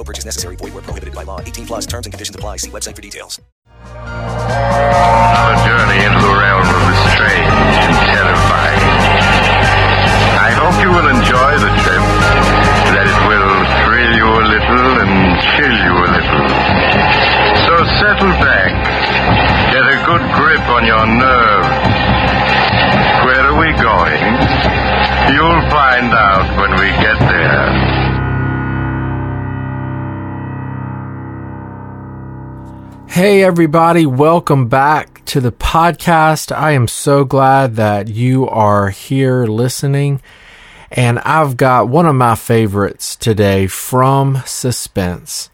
No purchase necessary. Void were prohibited by law. 18 plus terms and conditions apply. See website for details. A journey into the realm of the strange and terrifying. I hope you will enjoy the trip, that it will thrill you a little and chill you a little. So settle back, get a good grip on your nerves. Where are we going? You'll find out when we get there. Hey, everybody, welcome back to the podcast. I am so glad that you are here listening. And I've got one of my favorites today from Suspense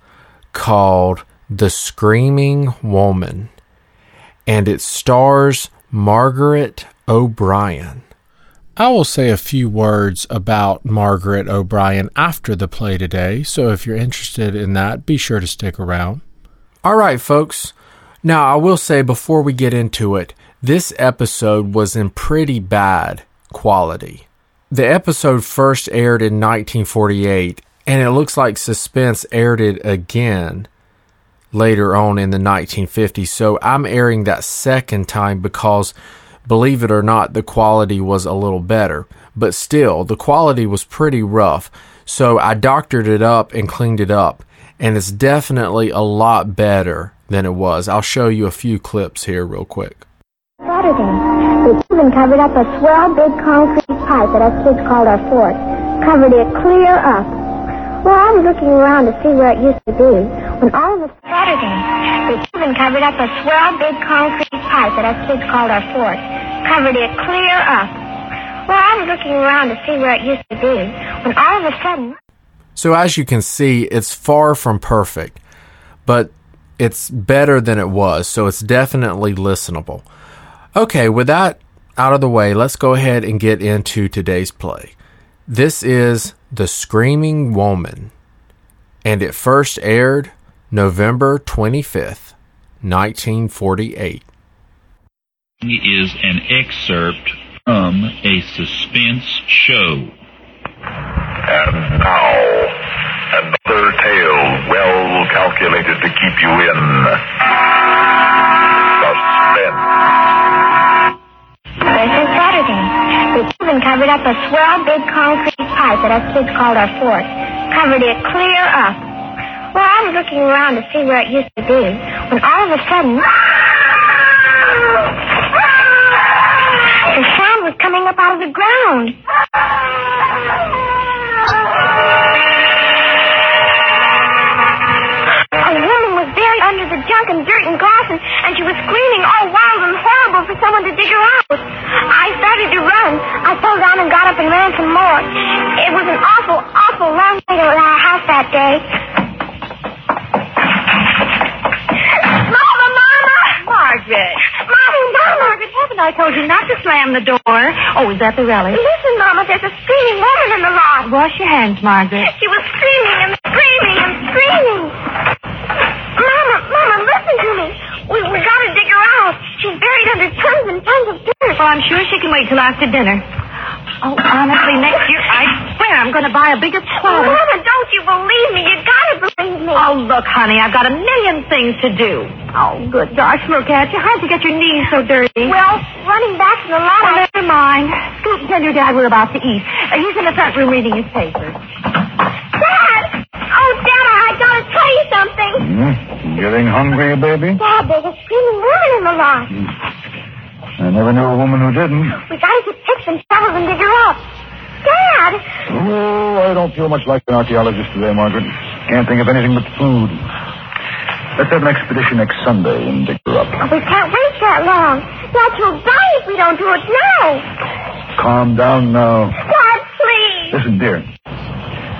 called The Screaming Woman. And it stars Margaret O'Brien. I will say a few words about Margaret O'Brien after the play today, so if you're interested in that, be sure to stick around. All right, folks. Now, I will say before we get into it, this episode was in pretty bad quality. The episode first aired in 1948, and it looks like Suspense aired it again later on in the 1950s. So I'm airing that second time because, believe it or not, the quality was a little better. But still, the quality was pretty rough. So I doctored it up and cleaned it up and it's definitely a lot better than it was. I'll show you a few clips here real quick. Saturday, the even covered up a swell big concrete pipe that us kids called our fort. Covered it clear up. Well, I was looking around to see where it used to be when all of a Saturday, the even covered up a swell big concrete pipe that us kids called our fort. Covered it clear up. Well, I was looking around to see where it used to be when all of a sudden. So, as you can see, it's far from perfect, but it's better than it was, so it's definitely listenable. Okay, with that out of the way, let's go ahead and get into today's play. This is The Screaming Woman, and it first aired November 25th, 1948. Is an excerpt from a suspense show. And now, another tale well calculated to keep you in suspense. This is Saturday. The even covered up a swell big concrete pipe that us kids called our fort. Covered it clear up. Well, I was looking around to see where it used to be when all of a sudden. The sound was coming up out of the ground. Junk and dirt and glass, and, she was screaming all wild and horrible for someone to dig her out. I started to run. I fell down and got up and ran some more. It was an awful, awful long way to our house that day. Mama, Mama! Margaret. Mommy, Mama! Margaret, haven't I told you not to slam the door? Oh, is that the relic? Listen, Mama, there's a screaming woman in the lot. Wash your hands, Margaret. She was screaming and screaming and screaming. Mama, Mama, listen to me. We, we gotta dig her out. She's buried under tons and tons of dirt. Well, I'm sure she can wait till after dinner. Oh, honestly, next year, I swear I'm going to buy a bigger plotter. Mama, don't you believe me? You gotta believe me. Oh, look, honey, I've got a million things to do. Oh, good gosh, look at you. How'd you get your knees so dirty? Well, running back to the lot. Well, I... never mind. Scoot and tell your dad we're about to eat. Uh, he's in the front room reading his paper. Dad! Oh, Dad, I gotta tell you something. Hmm? Getting hungry, baby? Dad, there's a screaming woman in the loft. I never knew a woman who didn't. We gotta get picks and shovels and dig her up. Dad! Oh, I don't feel much like an archaeologist today, Margaret. Can't think of anything but food. Let's have an expedition next Sunday and dig her up. Oh, we can't wait that long. Dad, she'll die if we don't do it now. Calm down now. Dad, please. Listen, dear.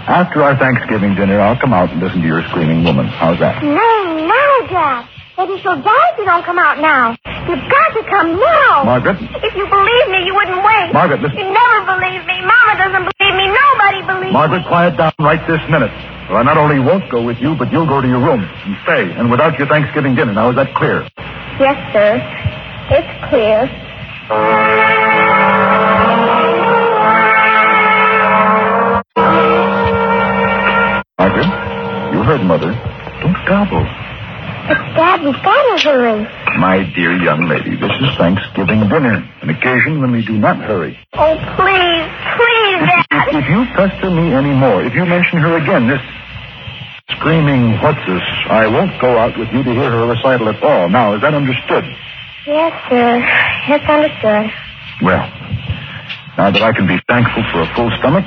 After our Thanksgiving dinner, I'll come out and listen to your screaming woman. How's that? No, no, Dad. Maybe she'll die if you don't come out now. You've got to come now. Margaret? If you believe me, you wouldn't wait. Margaret, listen. You never believe me. Mama doesn't believe me. Nobody believes Margaret, me. quiet down right this minute. Well, I not only won't go with you, but you'll go to your room and stay, and without your Thanksgiving dinner. Now, is that clear? Yes, sir. It's clear. Margaret, you heard Mother. Don't gobble. But, Dad, we've got to hurry. My dear young lady, this is Thanksgiving dinner, an occasion when we do not hurry. Oh, please, please, Dad. If, if you pester me any more, if you mention her again, this screaming what's this, I won't go out with you to hear her recital at all. Now, is that understood? Yes, sir. It's understood. Well, now that I can be thankful for a full stomach,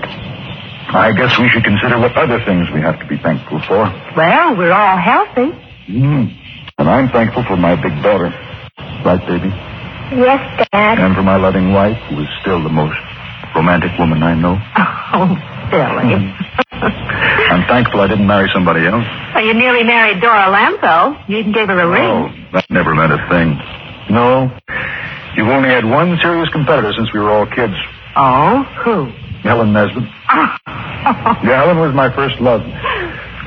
I guess we should consider what other things we have to be thankful for. Well, we're all healthy. Mm. And I'm thankful for my big daughter. Right, baby? Yes, Dad. And for my loving wife, who is still the most romantic woman I know. Oh, Billy. I'm thankful I didn't marry somebody else. well, you nearly married Dora Lampo. You even gave her a Oh, ring. that never meant a thing. No. You've only had one serious competitor since we were all kids. Oh, who? Helen Nesbitt. Yeah, Helen was my first love.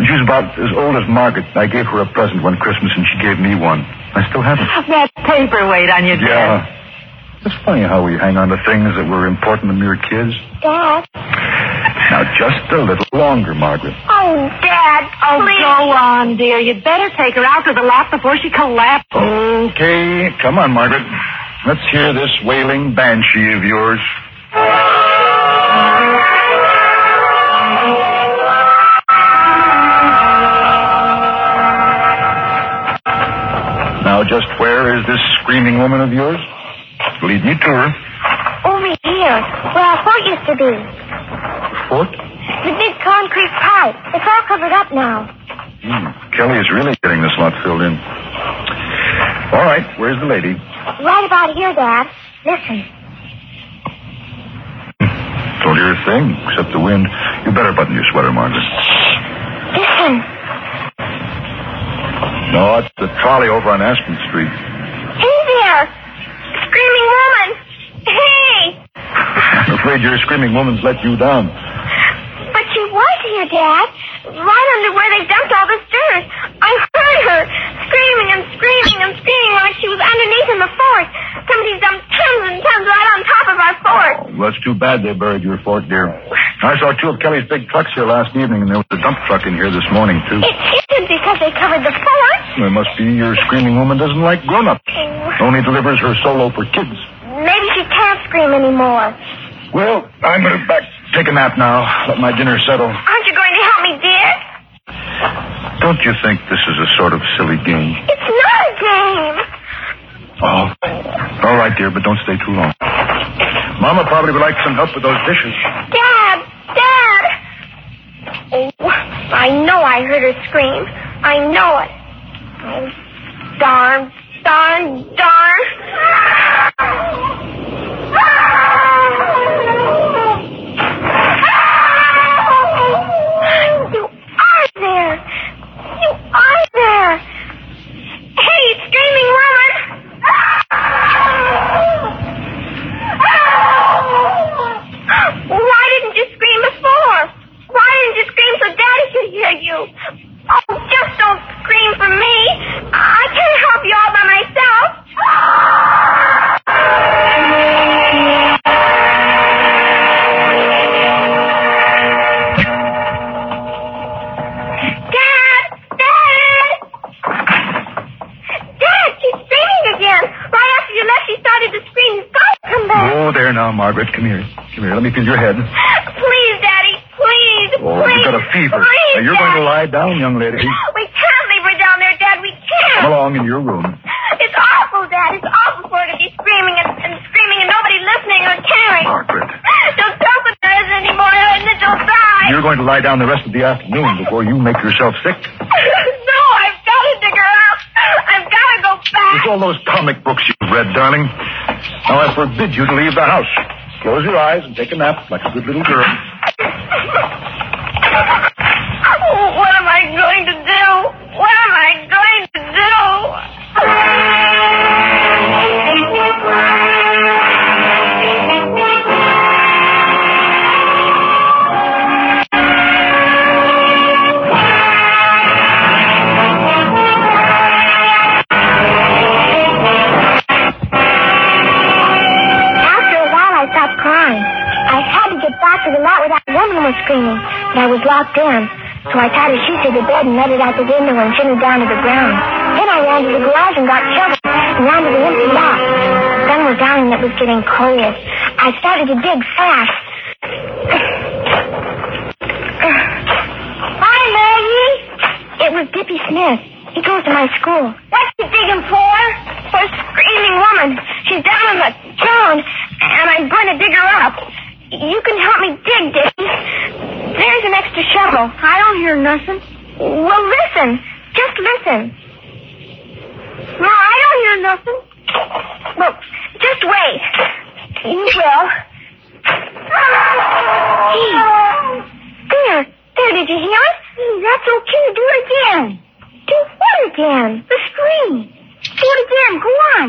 When she was about as old as Margaret, I gave her a present one Christmas, and she gave me one. I still have it. That paperweight on your desk. Yeah. It's funny how we hang on to things that were important when we were kids. Dad. Now, just a little longer, Margaret. Oh, Dad, Oh, please. go on, dear. You'd better take her out to the lot before she collapses. Okay, come on, Margaret. Let's hear this wailing banshee of yours. Now, just where is this screaming woman of yours? Lead me to her. Over here, where our fort used to be. Fort? The big concrete pipe. It's all covered up now. Hmm. Kelly is really getting this lot filled in. All right, where's the lady? Right about here, Dad. Listen. Told you a thing, except the wind. You better button your sweater, Margaret. Listen. No, it's the trolley over on Aspen Street. Hey there. Screaming woman. Hey. I'm afraid your screaming woman's let you down. But she was here, Dad. Right under where they dumped all the dirt. I heard her screaming and screaming and screaming like she was underneath in the fort. Somebody dumped tons and tons right on top of our fort. Oh, well, it's too bad they buried your fort, dear. I saw two of Kelly's big trucks here last evening, and there was a dump truck in here this morning, too. It isn't because they covered the fort. It must be your screaming woman doesn't like grown-ups. Oh. Only delivers her solo for kids. Maybe she can't scream anymore. Well, I'm going to back take a nap now. Let my dinner settle. Aren't you going to help me, dear? Don't you think this is a sort of silly game? It's not a game. Oh. All right, dear, but don't stay too long. Mama probably would like some help with those dishes. Dad! Dad! Oh, I know I heard her scream. I know it. Darn, darn, darn. Margaret. Come here. Come here. Let me feel your head. Please, Daddy, please, Oh, please. you've got a fever. Please, Now, you're going to lie down, young lady. We can't leave her down there, Dad. We can't. Come along in your room. It's awful, Dad. It's awful for her to be screaming and, and screaming and nobody listening or caring. Margaret. Don't tell them there isn't anymore and then she'll die. You're going to lie down the rest of the afternoon before you make yourself sick. no, I've got to dig her up. I've got to go back. It's all those comic books you've read, darling. Now I forbid you to leave the house. Close your eyes and take a nap like a good little girl. Was locked in. So I tied a sheet to the bed and let it out the window and shimmied down to the ground. Then I ran to the garage and got shovel and ran to the empty lot. The sun was down and it was getting cold. I started to dig fast. Hi, Maggie. It was Dippy Smith. He goes to my school. What's he digging for? For a screaming woman. She's down on the ground, and I'm going to dig her up. You can help me dig, Dippy. There's an. I don't hear nothing. Well, listen. Just listen. No, I don't hear nothing. Well, just wait. You will. Hey, there. There, did you hear it? That's okay. Do it again. Do what again? The scream. Do it again. Go on.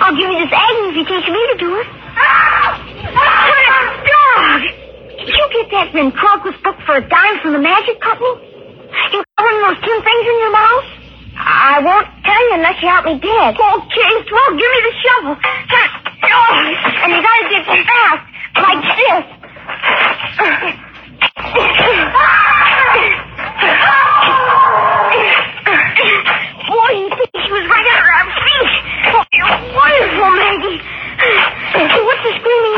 I'll give you this agony if you teach me to do it. Ah! Ah! What a dog! Did you get that ventriloquist book for a dime from the magic company? You got one of those tin things in your mouth? I won't tell you unless you help me dig. Oh, okay, well, give me the shovel. Oh, and you gotta dig fast, like this. Boy, you think she was right under our feet. Oh, you're wonderful, Maggie. What's the screaming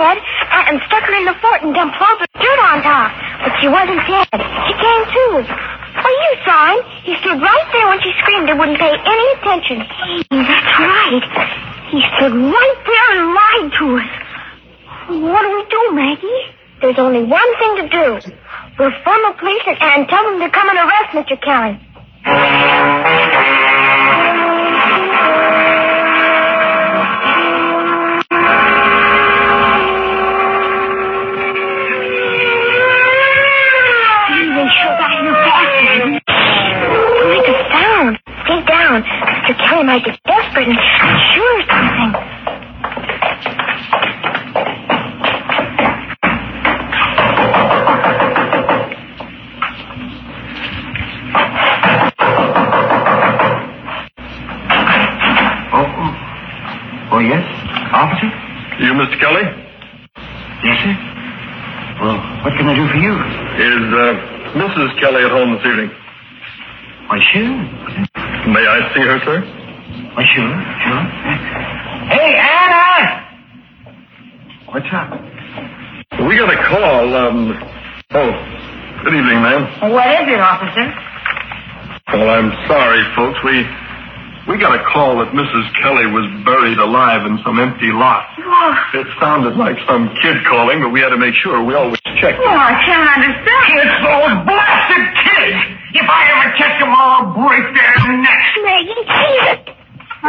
the and, stuck her in the fort and dumped loads of dirt on top. But she wasn't dead. She came to. Oh, you saw him. He stood right there when she screamed and wouldn't pay any attention. Hey, that's right. He stood right there and lied to us. What do we do, Maggie? There's only one thing to do. We'll phone the police and, and tell them to come and arrest Mr. Kelly. I get desperate and shoot something. Oh, oh, oh, yes, officer. You, Mr. Kelly? Yes, sir. Well, what can I do for you? Is uh, Mrs. Kelly at home this evening? Why, sure. May I see her, sir? Why, sure, sure. Hey, Anna! What's up? We got a call. Um, oh, good evening, ma'am. What is it, officer? Well, I'm sorry, folks. We we got a call that Mrs. Kelly was buried alive in some empty lot. It sounded like some kid calling, but we had to make sure. We always check. Oh, I can't understand. It's those blasted kids! If I ever catch them, I'll break their necks. Maggie, Jesus. Boy,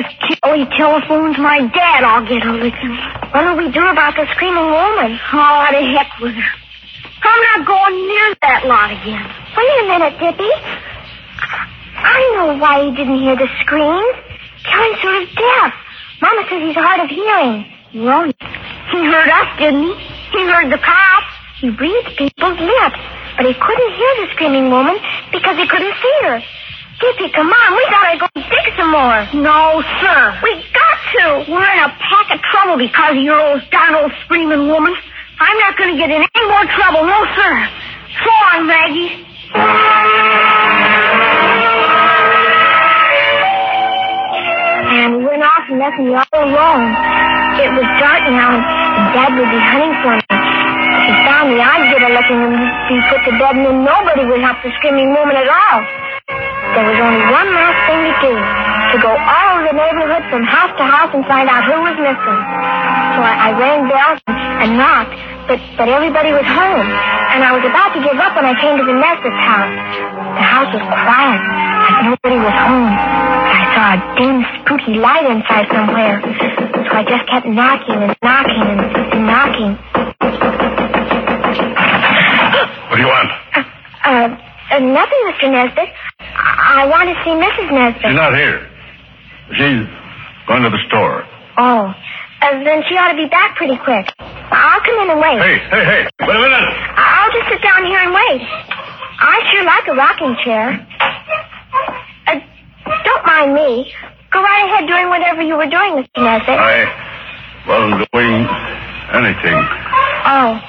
if Kelly oh, telephones my dad, I'll get a licking. What'll we do about the screaming woman? Oh, the heck with her. I'm not going near that lot again. Wait a minute, Dippy. I know why he didn't hear the screams. Kelly's sort of deaf. Mama says he's hard of hearing. Well, he heard us, didn't he? He heard the cops. He reads people's lips. But he couldn't hear the screaming woman because he couldn't see her. Dippy, come on. We gotta go dig some more. No, sir. We got to. We're in a pack of trouble because of your old darn old screaming woman. I'm not to get in any more trouble. No, sir. So long, Maggie. And we went off and left me all alone. It was dark now, and Dad would be hunting for me. If he found me, I'd get a licking and be put to bed, and then nobody would help the screaming woman at all. There was only one last thing to do, to go all over the neighborhood from house to house and find out who was missing. So I, I rang bells and, knocked, but, but everybody was home. And I was about to give up when I came to the Nesbitt's house. The house was quiet, like nobody was home. I saw a dim, spooky light inside somewhere. So I just kept knocking and knocking and, and knocking. What do you want? Uh, uh, nothing, Mr. Nesbitt. I, I want to see Mrs. Nesbitt. She's not here. She's going to the store. Oh. Uh, then she ought to be back pretty quick. I'll come in and wait. Hey, hey, hey. Wait a minute. I'll just sit down here and wait. I sure like a rocking chair. Don't mind me. Go right ahead doing whatever you were doing, Mr. Nesbitt. I wasn't doing anything. Oh.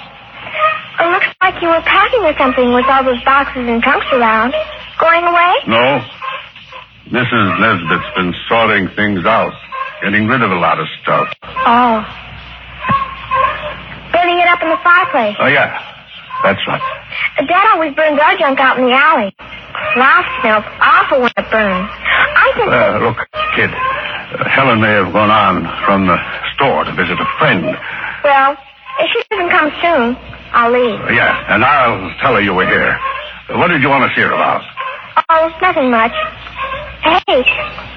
It looks like you were packing or something with all those boxes and trunks around. Going away? No. Mrs. Nesbitt's been sorting things out, getting rid of a lot of stuff. Oh. Burning it up in the fireplace. Oh, yeah. That's right. Dad always burns our junk out in the alley. Loft smells awful when it burns. I think Uh, look, kid, uh, Helen may have gone on from the store to visit a friend. Well, if she doesn't come soon, I'll leave. Uh, yeah, and I'll tell her you were here. Uh, what did you want to see her about? Oh, nothing much. Hey,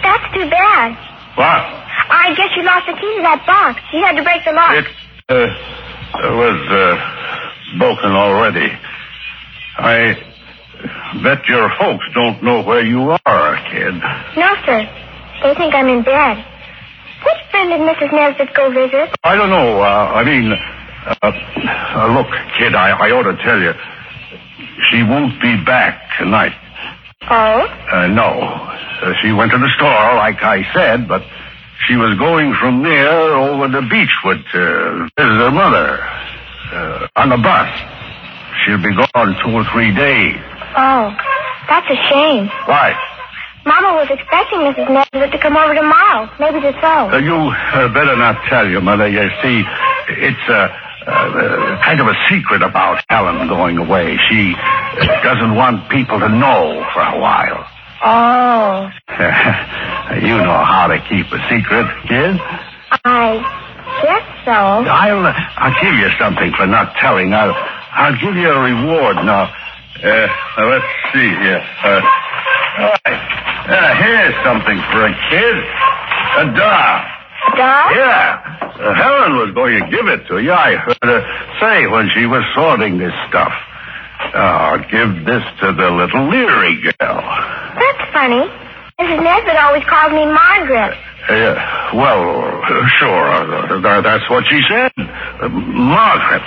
that's too bad. What? I guess you lost the key to that box. You had to break the lock. It uh, was uh, broken already. I bet your folks don't know where you are, kid. No, sir. They think I'm in bed. Which friend did Mrs. Nesbitt go visit? I don't know. Uh, I mean, uh, uh, look, kid, I, I ought to tell you. She won't be back tonight. Oh? Uh, no. Uh, she went to the store, like I said, but she was going from there over to Beechwood to visit her mother uh, on the bus. She'll be gone two or three days. Oh, that's a shame. Why? Mama was expecting Mrs. Nesbitt to come over tomorrow. Maybe to sew. Uh, you uh, better not tell your mother. You see, it's a. Uh, uh, kind of a secret about Helen going away. She doesn't want people to know for a while. Oh, you know how to keep a secret, kid. I guess so. I'll uh, I'll give you something for not telling. I'll I'll give you a reward now. Uh, let's see here. Uh, all right. Uh, here's something for a kid. A doll. A Doll? Yeah. Uh, Helen was going to give it to you. I heard her say when she was sorting this stuff. Uh, I'll give this to the little Leary girl. That's funny. Mrs. Nesbitt always calls me Margaret. Uh, well, uh, sure. Uh, th- that's what she said. Uh, Margaret.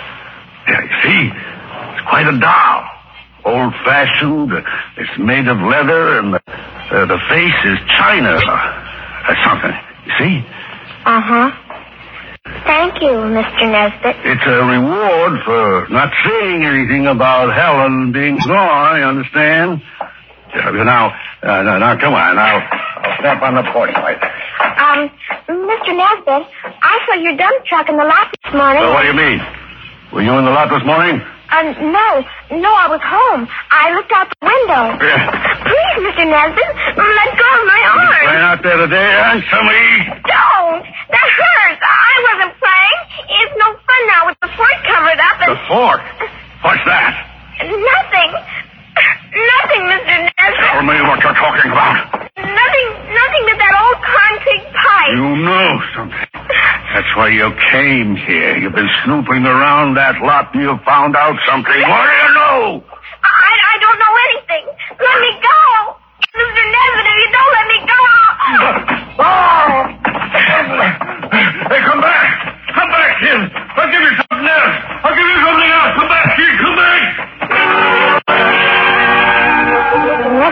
Yeah, you see? It's quite a doll. Old fashioned. It's made of leather and the, uh, the face is china or something. You see? Uh huh. Thank you, Mr. Nesbitt. It's a reward for not saying anything about Helen being gone, you understand? Uh, now, uh, now, now, come on. I'll, I'll step on the porch light. Um, Mr. Nesbitt, I saw your dump truck in the lot this morning. Uh, what do you mean? Were you in the lot this morning? Uh, no, no, I was home. I looked out the window. Please, Mr. Nesbitt, let go of my arm. Playing out there today, answer me. Don't! That hurts. I wasn't playing. It's no fun now with the fort covered up and... The fort? What's that? Nothing. Nothing, Mr. Nesbitt. Tell me what you're talking about. Nothing, nothing but that old concrete pipe. You know something. That's why you came here. You've been snooping around that lot and you found out something. What do you know? I, I don't know anything. Let me go. Mr. Nesbitt, if you don't let me go. Oh! Hey, come back. Come back, kid. I'll give you something else. I'll give you something else. Come back, kid. Come back.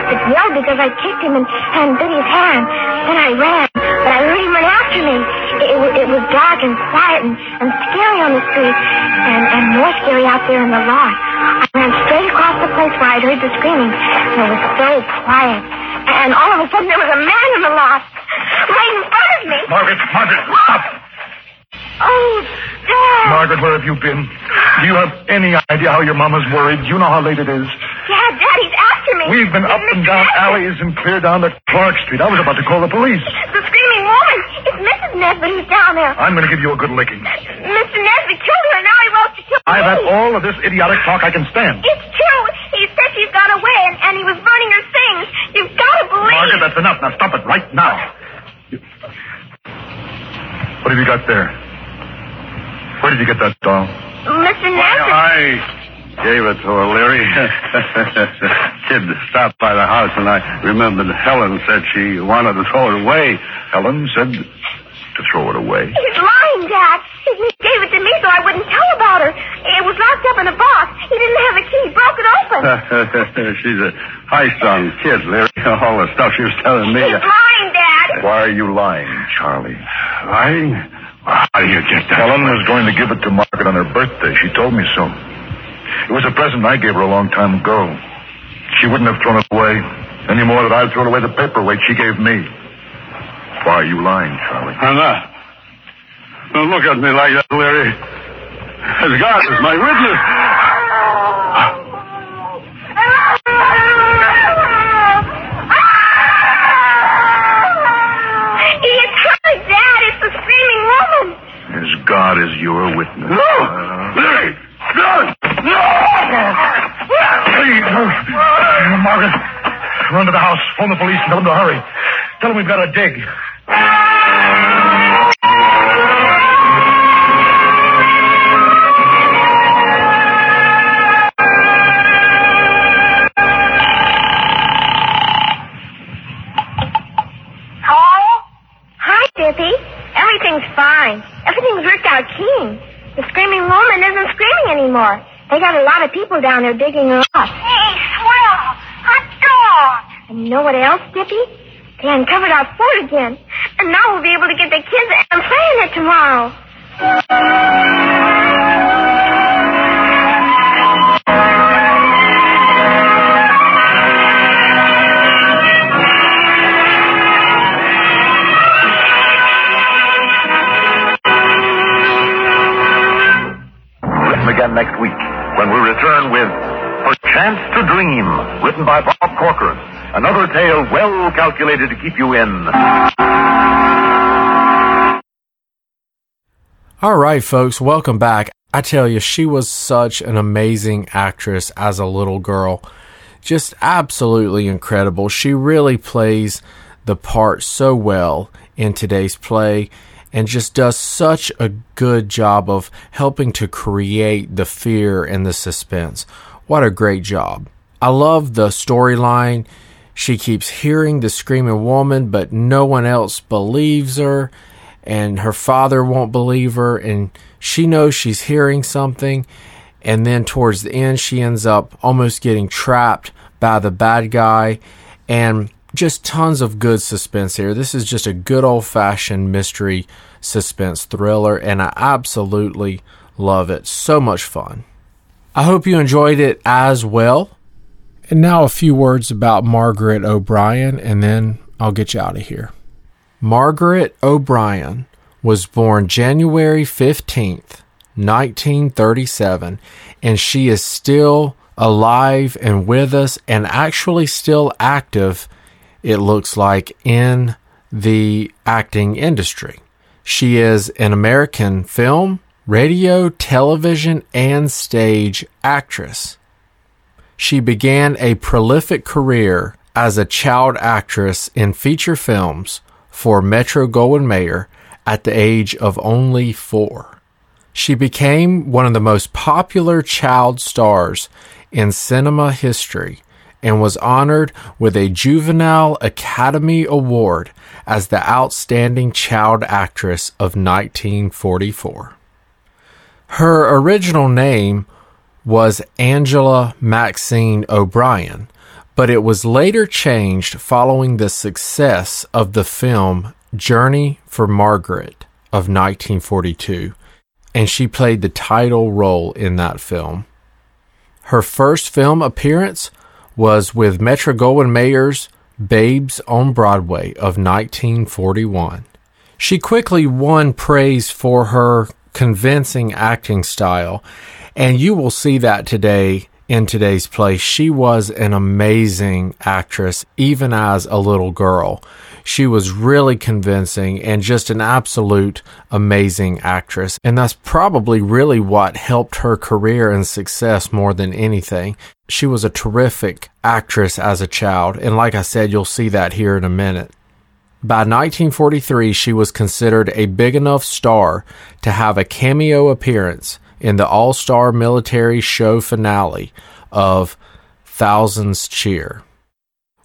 Mr. Yelled because I kicked him and, and bit his hand. Then I ran, but I heard him run after me. It, wa- it was dark and quiet and, and scary on the street, and, and more scary out there in the lot. I ran straight across the place where I'd heard the screaming, and it was so quiet. And all of a sudden, there was a man in the lot, right in front of me. Margaret, Margaret, stop. Oh, Dad. Margaret, where have you been? Do you have any idea how your mama's worried? You know how late it is. Dad, Daddy's after We've been up and down alleys and clear down to Clark Street. I was about to call the police. The screaming woman. It's Mrs. Nesbitt who's down there. I'm going to give you a good licking. Mr. Nesbitt killed her, and now he wants to kill her. I've me. had all of this idiotic talk I can stand. It's true. He said she's gone away, and, and he was burning her things. You've got to believe. Margaret, that's enough. Now stop it right now. You- What have you got there? Where did you get that doll? Mr. Nesbitt. I gave it to her, Leary. Kid stopped by the house, and I remembered Helen said she wanted to throw it away. Helen said to throw it away. He's lying, Dad. He he gave it to me so I wouldn't tell about her. It was locked up in a box. He didn't have a key. He broke it open. She's a high-strung kid, Leary. All the stuff she was telling me. He's lying, Dad. Why are you lying, Charlie? Lying? How do you get that? Helen was going to give it to Margaret on her birthday. She told me so. It was a present I gave her a long time ago. She wouldn't have thrown it away any more than I'd thrown away the paperweight she gave me. Why are you lying, Charlie? I'm not. Don't look at me like that, Larry. As God is my witness. It's her, Dad. It's the screaming woman. As God is your witness. No! Leary! No! Please, uh, Margaret, run to the house. Phone the police and tell them to hurry. Tell them we've got a dig. They got a lot of people down there digging her up. Hey, swell! Hot dog! And you know what else, Dippy? They uncovered our fort again. And now we'll be able to get the kids and play in it tomorrow. Again next week when we return with Perchance to Dream, written by Bob Corcoran. Another tale well calculated to keep you in. All right, folks, welcome back. I tell you, she was such an amazing actress as a little girl. Just absolutely incredible. She really plays the part so well in today's play and just does such a good job of helping to create the fear and the suspense. What a great job. I love the storyline. She keeps hearing the screaming woman, but no one else believes her and her father won't believe her and she knows she's hearing something And then towards the end, she ends up almost getting trapped by the bad guy. And just tons of good suspense here. This is just a good old fashioned mystery suspense thriller, and I absolutely love it. So much fun. I hope you enjoyed it as well. And now a few words about Margaret O'Brien, and then I'll get you out of here. Margaret O'Brien was born January 15th, 1937, and she is still alive and with us and actually still active, it looks like, in the acting industry. She is an American film, radio, television, and stage actress. She began a prolific career as a child actress in feature films for Metro Goldwyn Mayer at the age of only four. She became one of the most popular child stars in cinema history and was honored with a Juvenile Academy Award as the Outstanding Child Actress of 1944. Her original name was Angela Maxine O'Brien, but it was later changed following the success of the film Journey for Margaret of 1942, and she played the title role in that film. Her first film appearance was with Metro Goldwyn Mayer's Babes on Broadway of 1941. She quickly won praise for her convincing acting style, and you will see that today in today's play. She was an amazing actress, even as a little girl. She was really convincing and just an absolute amazing actress. And that's probably really what helped her career and success more than anything. She was a terrific actress as a child. And like I said, you'll see that here in a minute. By 1943, she was considered a big enough star to have a cameo appearance in the all star military show finale of Thousands Cheer.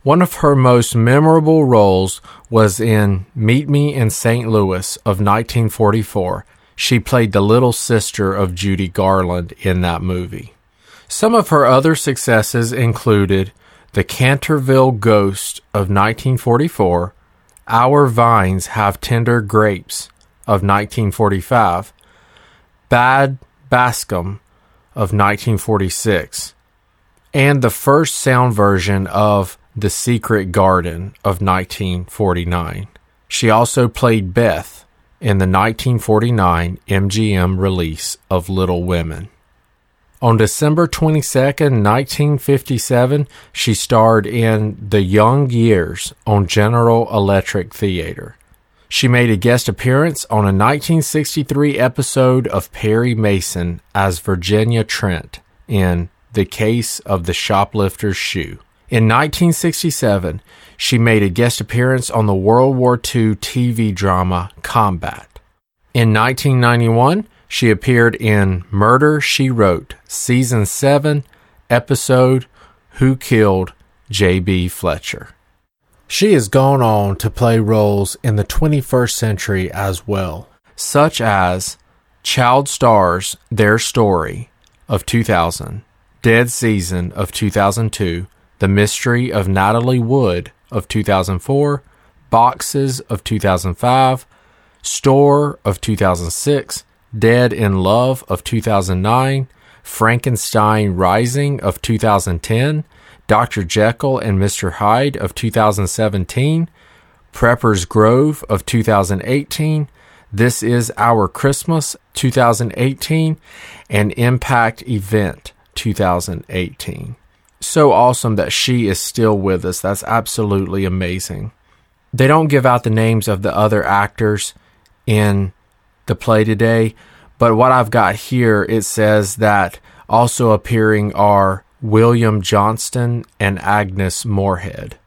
One of her most memorable roles was in Meet Me in St. Louis of 1944. She played the little sister of Judy Garland in that movie. Some of her other successes included The Canterville Ghost of 1944, Our Vines Have Tender Grapes of 1945, Bad Bascom of 1946, and the first sound version of The Secret Garden of 1949. She also played Beth in the 1949 MGM release of Little Women. On December 22, 1957, she starred in The Young Years on General Electric Theater. She made a guest appearance on a 1963 episode of Perry Mason as Virginia Trent in The Case of the Shoplifter's Shoe. In 1967, she made a guest appearance on the World War II TV drama Combat. In 1991, she appeared in Murder She Wrote, Season 7, episode Who Killed J.B. Fletcher. She has gone on to play roles in the 21st century as well, such as Child Stars Their Story of 2000, Dead Season of 2002, The Mystery of Natalie Wood of 2004, Boxes of 2005, Store of 2006, Dead in Love of 2009, Frankenstein Rising of 2010, Dr. Jekyll and Mr. Hyde of 2017, Prepper's Grove of 2018, This Is Our Christmas 2018, and Impact Event 2018. So awesome that she is still with us. That's absolutely amazing. They don't give out the names of the other actors in the play today, but what I've got here it says that also appearing are William Johnstone, and Agnes Moorehead.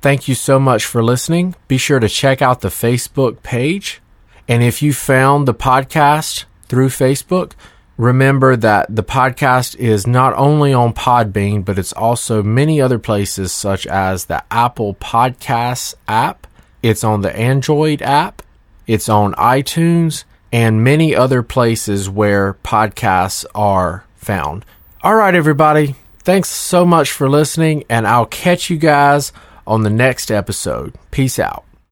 Thank you so much for listening. Be sure to check out the Facebook page. And if you found the podcast through Facebook, remember that the podcast is not only on Podbean, but it's also many other places such as the Apple Podcasts app. It's on the Android app. It's on iTunes, and many other places where podcasts are found. All right, everybody. Thanks so much for listening, and I'll catch you guys on the next episode. Peace out.